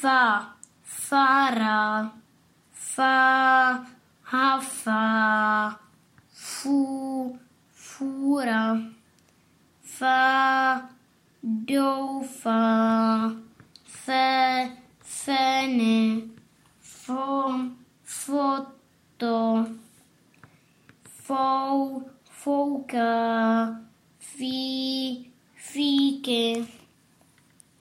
fa fara fa hafa fu fura fa dofa fa fene fo foto fo foka fi fike